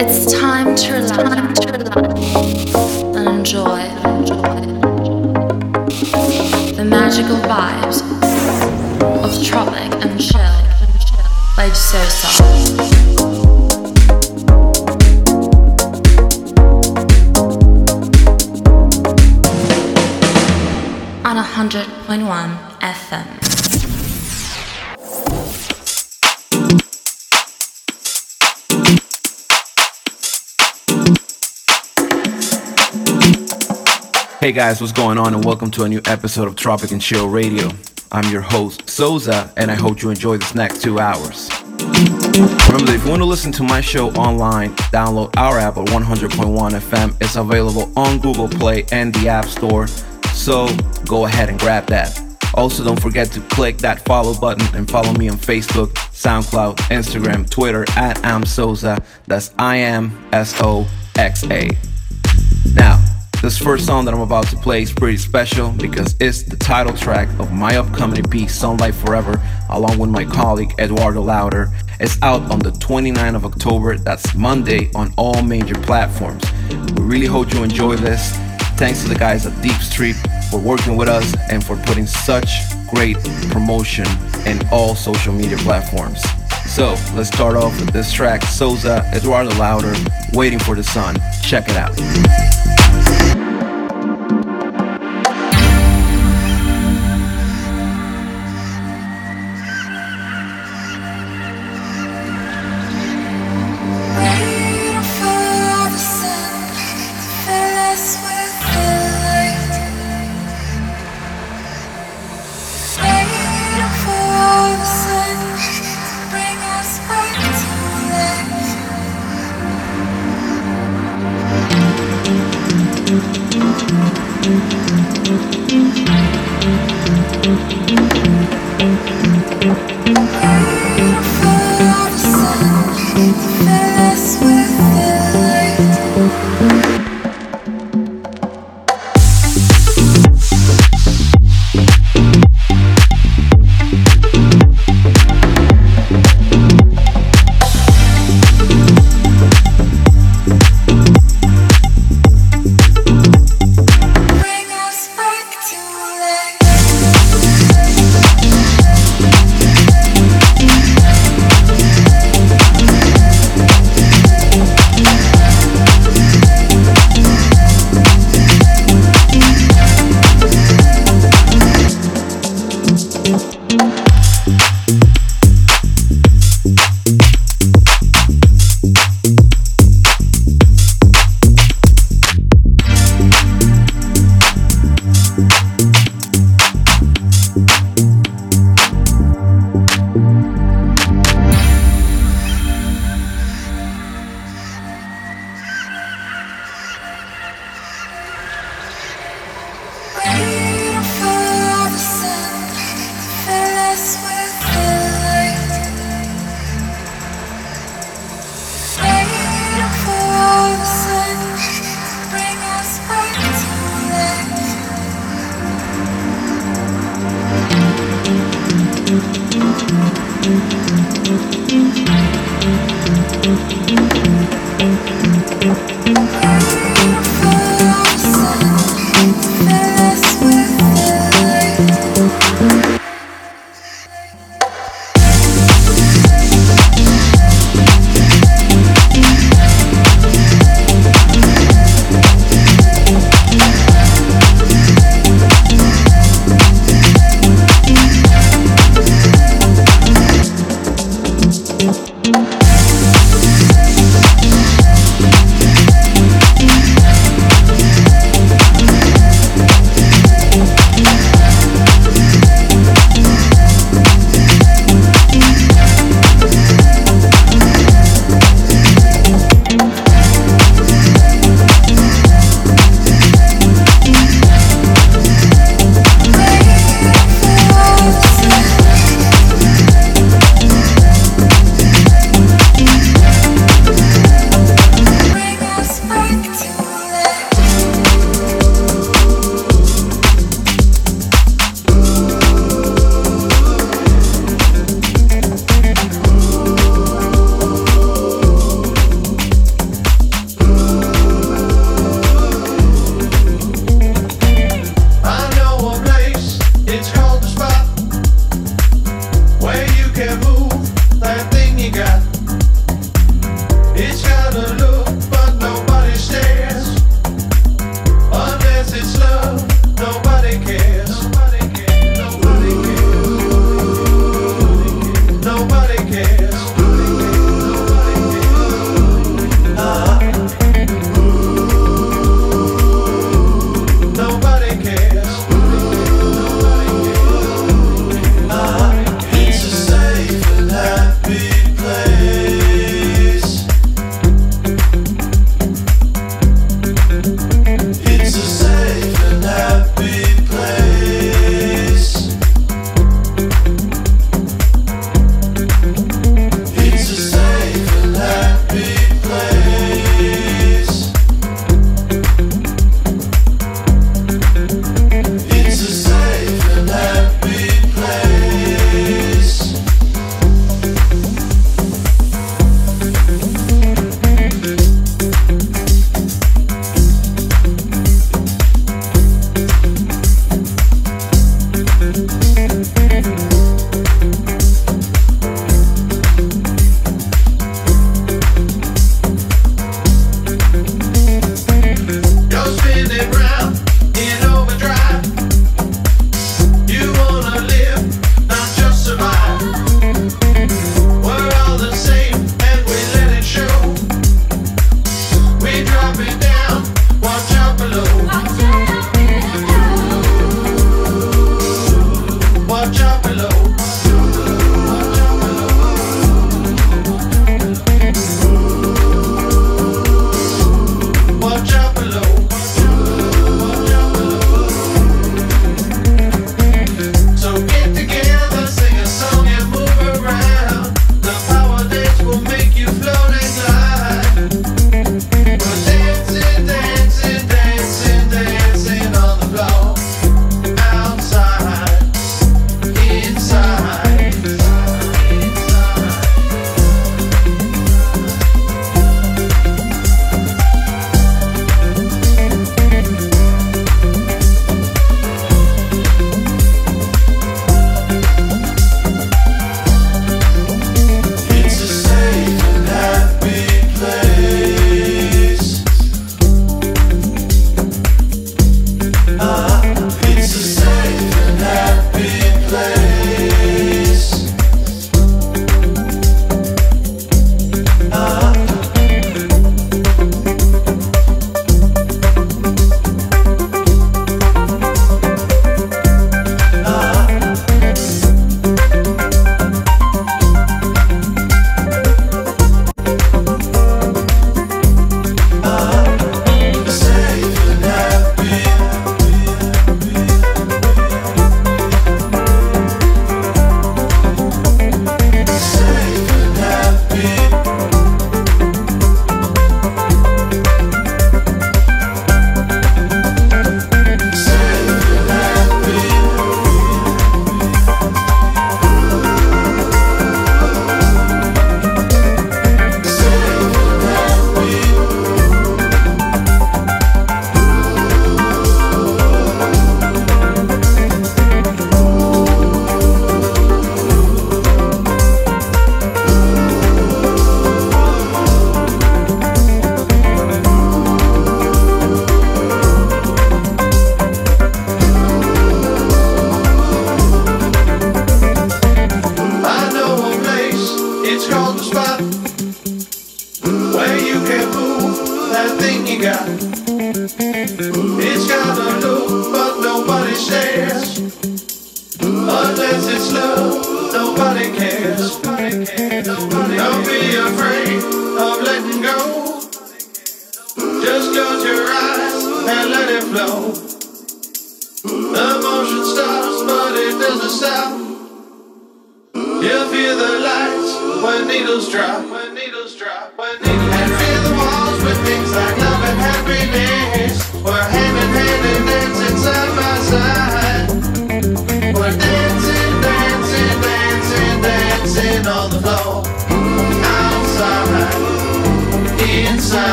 It's time to relax and enjoy the magical vibes of Tropic and Chill by Sosa. On 100.1 FM. Hey guys, what's going on? And welcome to a new episode of Tropic and Chill Radio. I'm your host, Souza, and I hope you enjoy this next two hours. Remember that if you want to listen to my show online, download our app at 100.1 FM. It's available on Google Play and the App Store, so go ahead and grab that. Also, don't forget to click that follow button and follow me on Facebook, SoundCloud, Instagram, Twitter at I'm Souza. That's I M S O X A. Now, this first song that I'm about to play is pretty special because it's the title track of my upcoming EP, Sunlight Forever, along with my colleague Eduardo Lauder. It's out on the 29th of October, that's Monday, on all major platforms. We really hope you enjoy this. Thanks to the guys at Deep Street for working with us and for putting such great promotion in all social media platforms. So let's start off with this track, Souza, Eduardo Lauder, Waiting for the Sun. Check it out.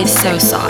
By Sosa. judge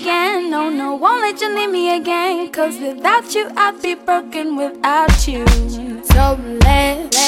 again. No, no, won't let you leave me again. Cause without you, I'd be broken without you. So let, let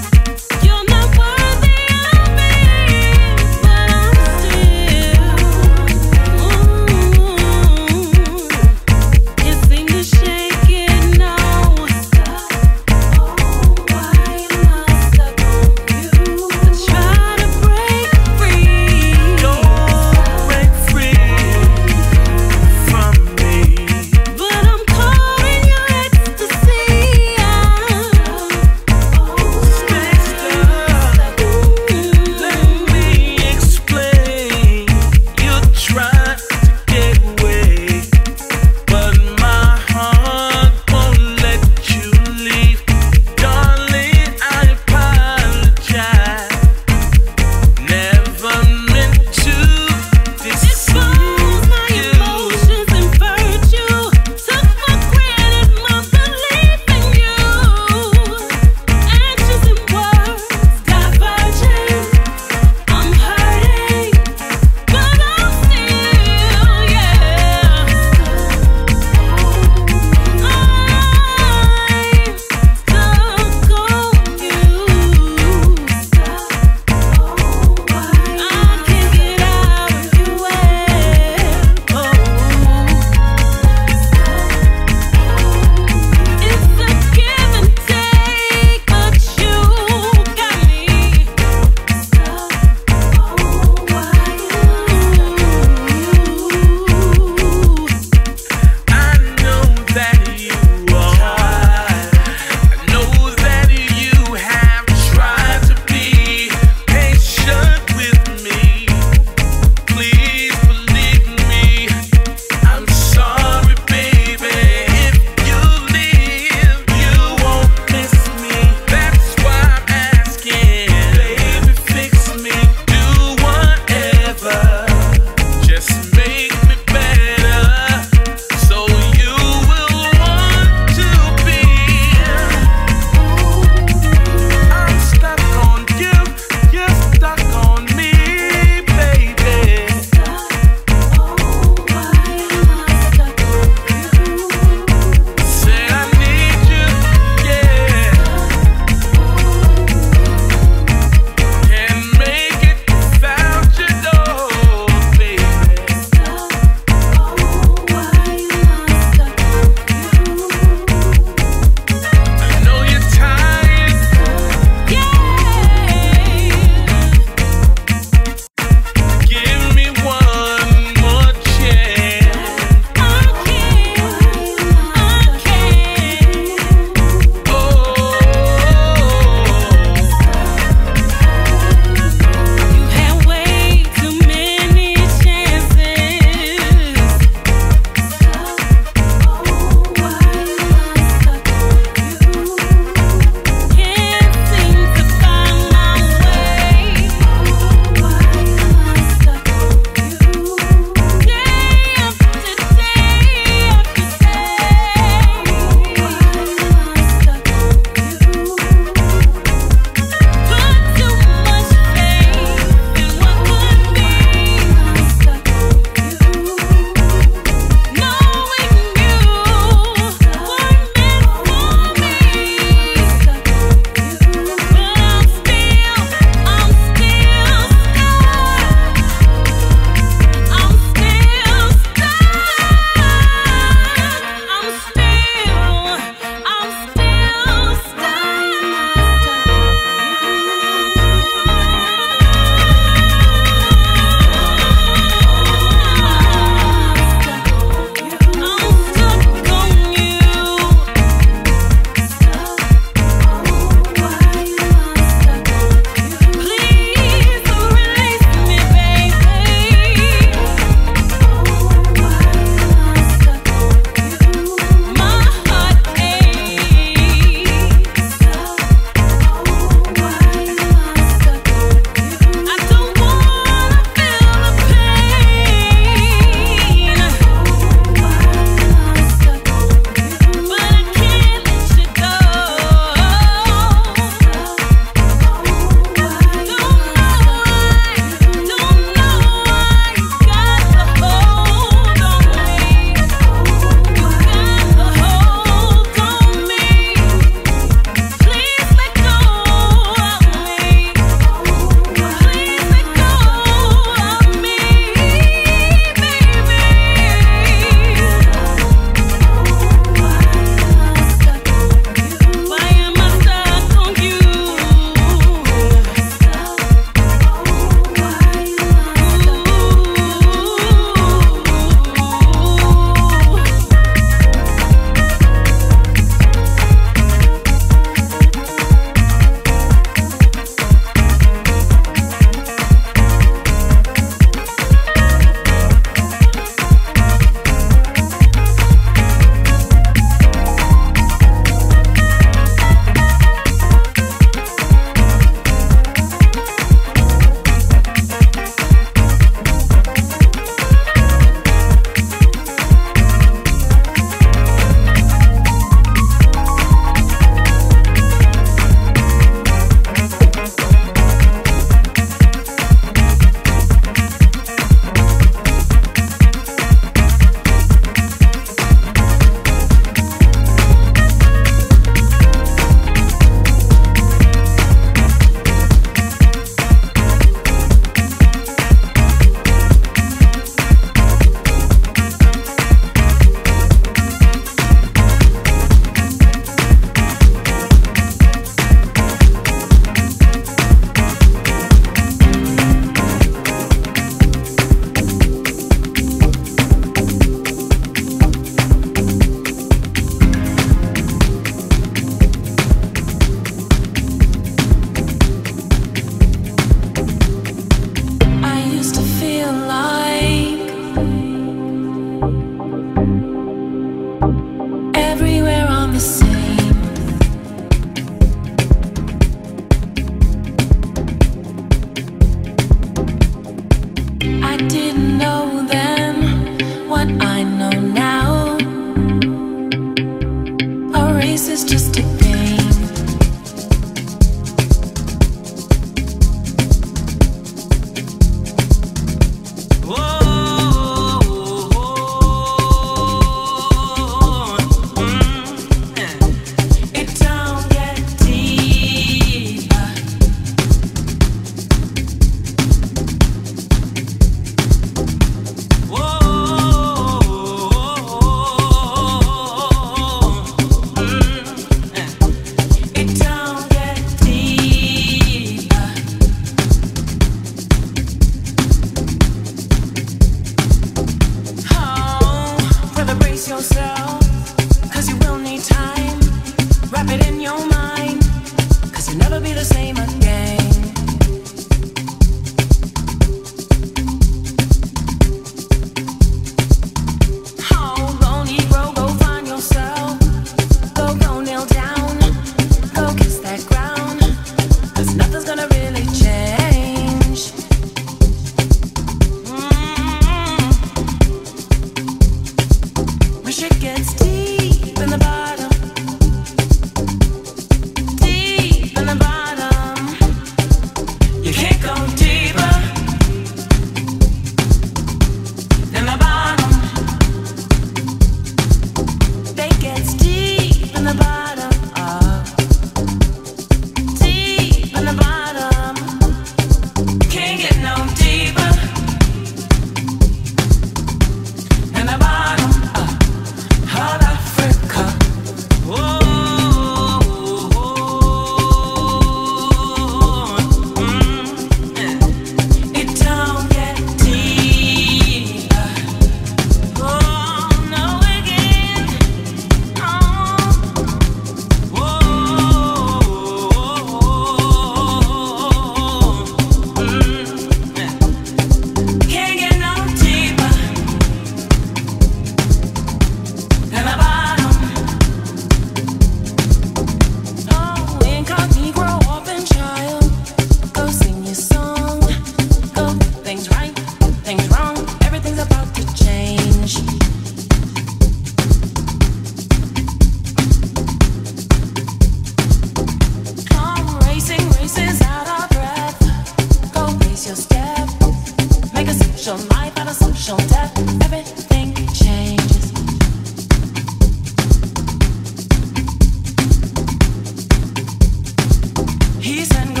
peace and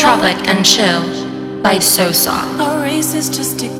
Tropic and Chill by Sosa. Our race is just a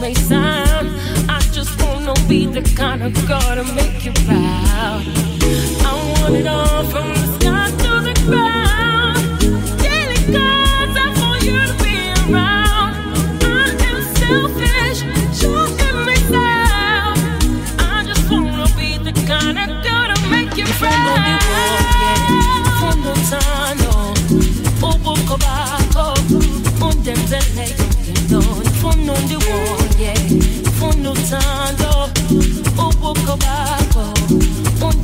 may sound. I just wanna be the kind of girl to make you proud.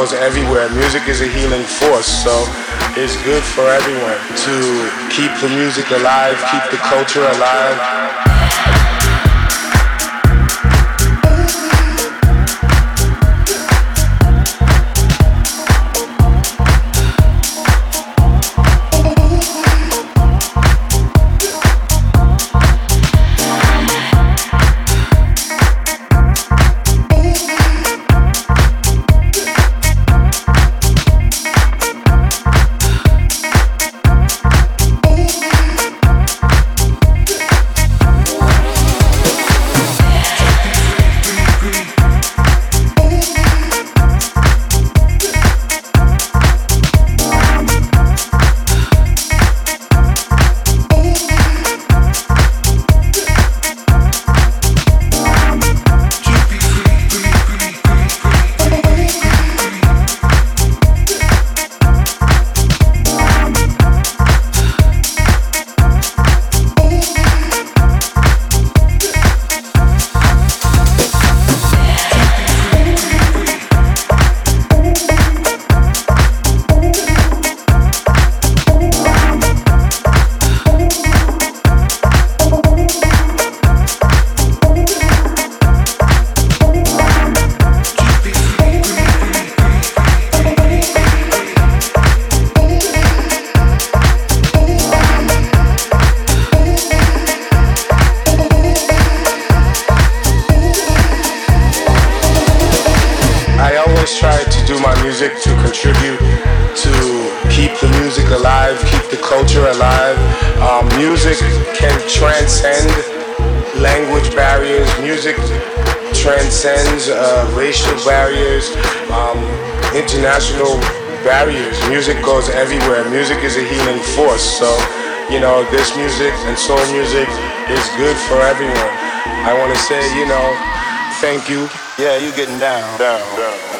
goes everywhere. Music is a healing force. So it's good for everyone to keep the music alive, keep the culture alive. Music and soul music is good for everyone. I want to say, you know, thank you. Yeah, you getting down, down, down.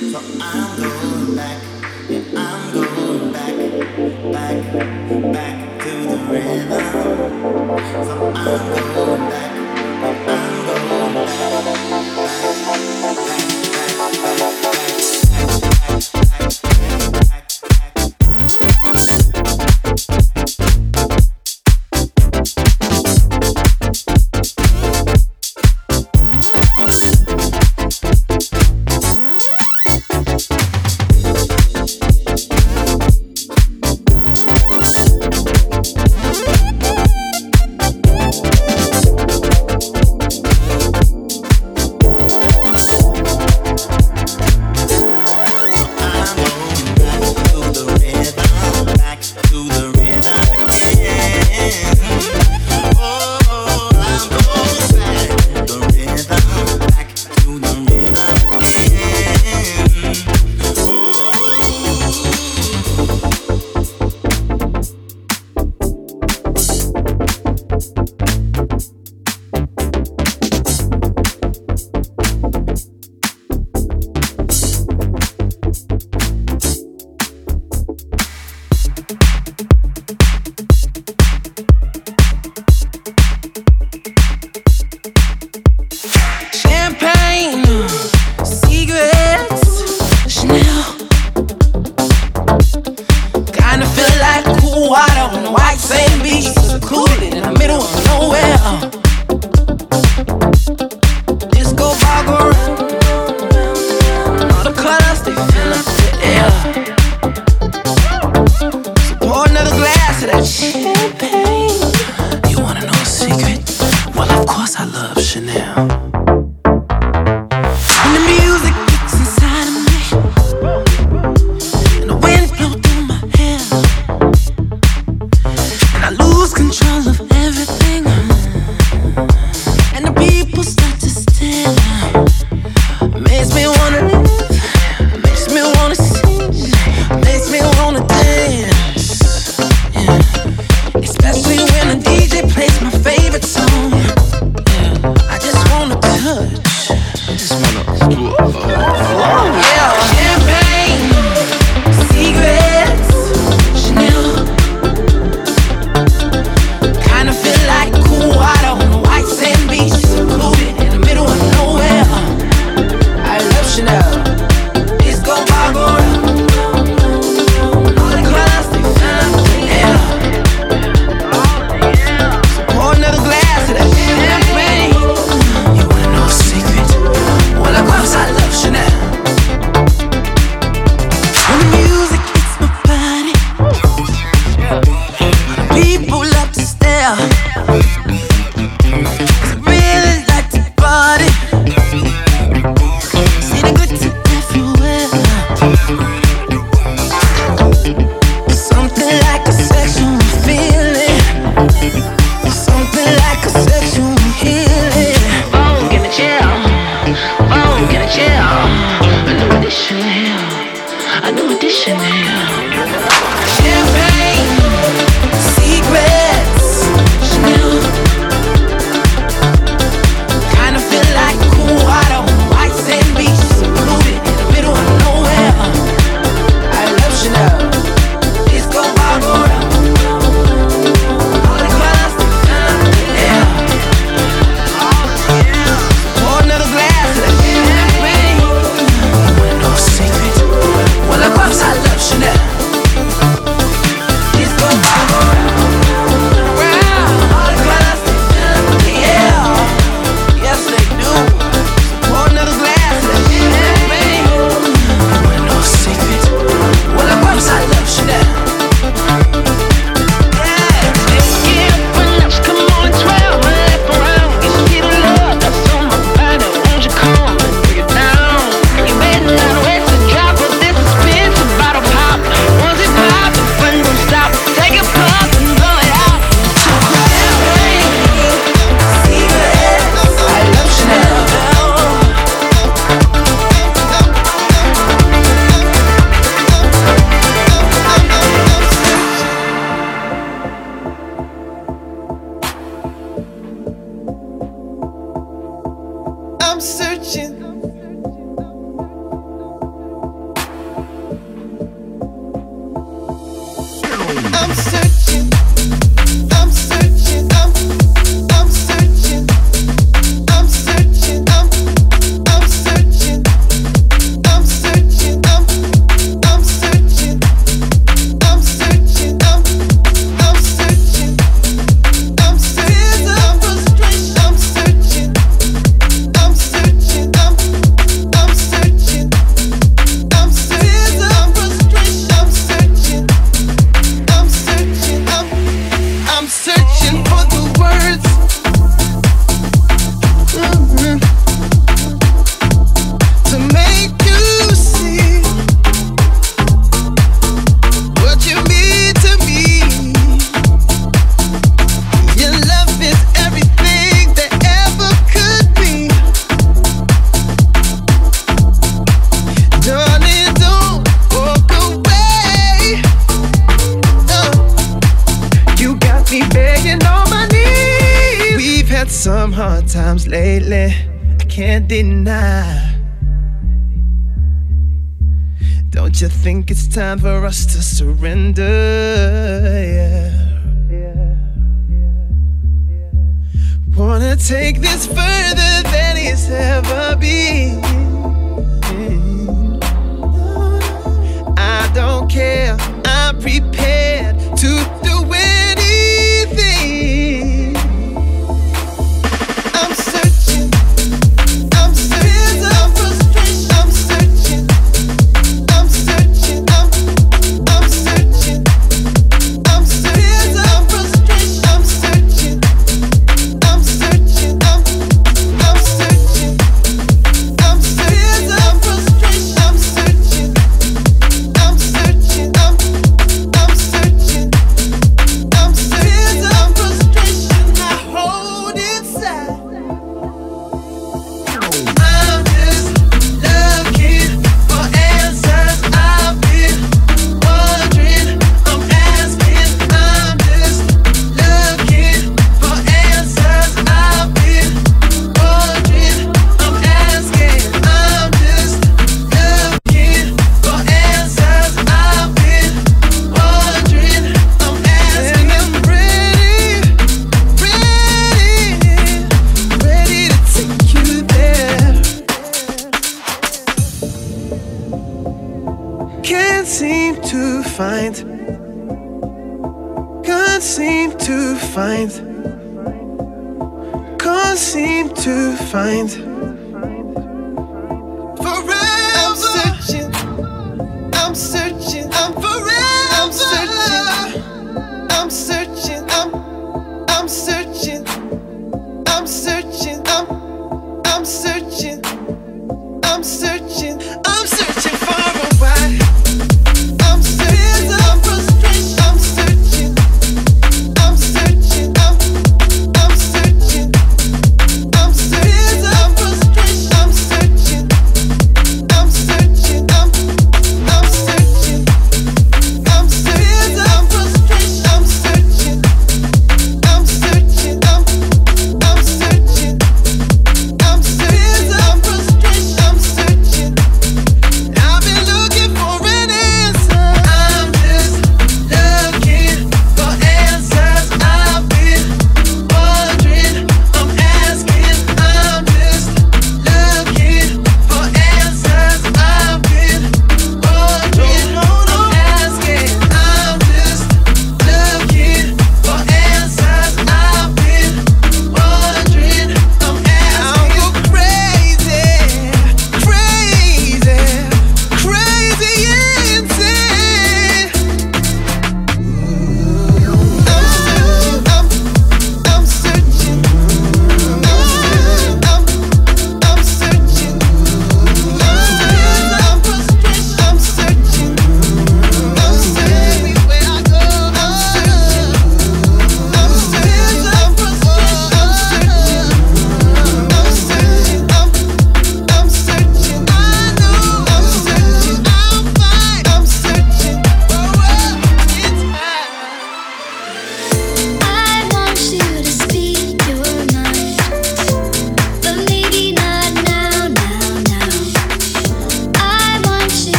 All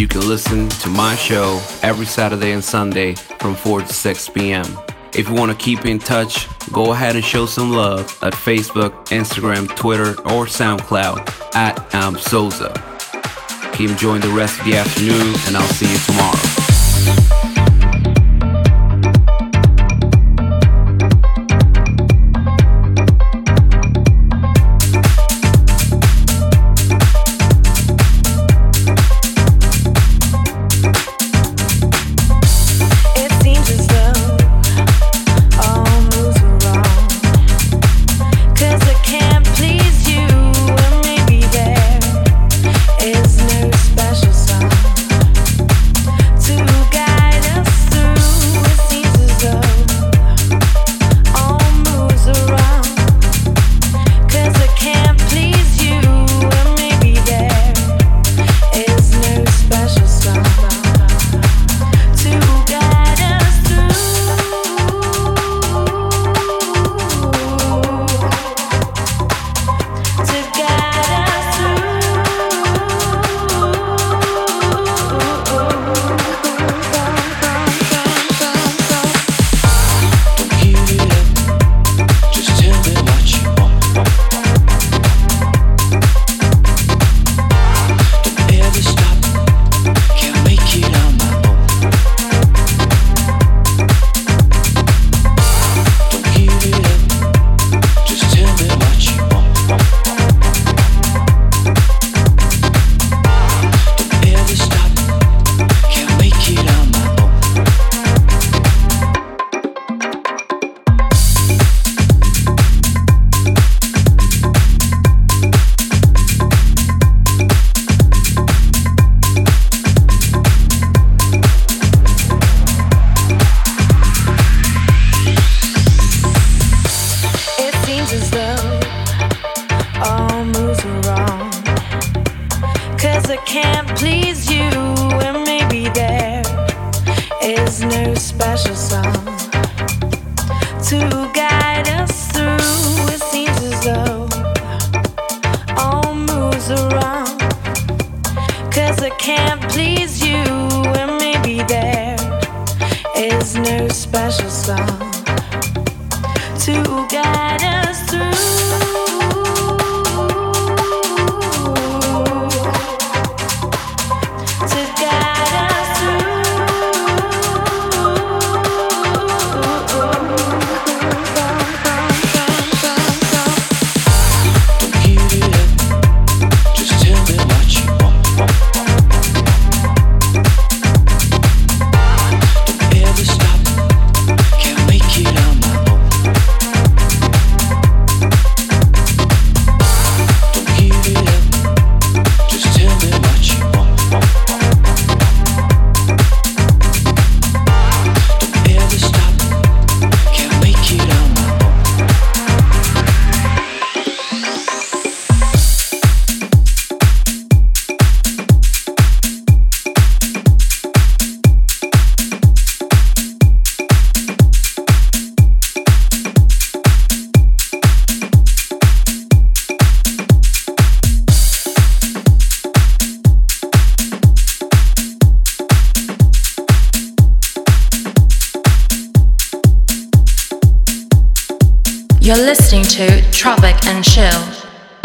you can listen to my show every Saturday and Sunday from 4 to 6 p.m. If you want to keep in touch, go ahead and show some love at Facebook, Instagram, Twitter, or SoundCloud at AmpSouza. Keep enjoying the rest of the afternoon, and I'll see you tomorrow.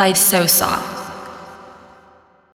You're listening to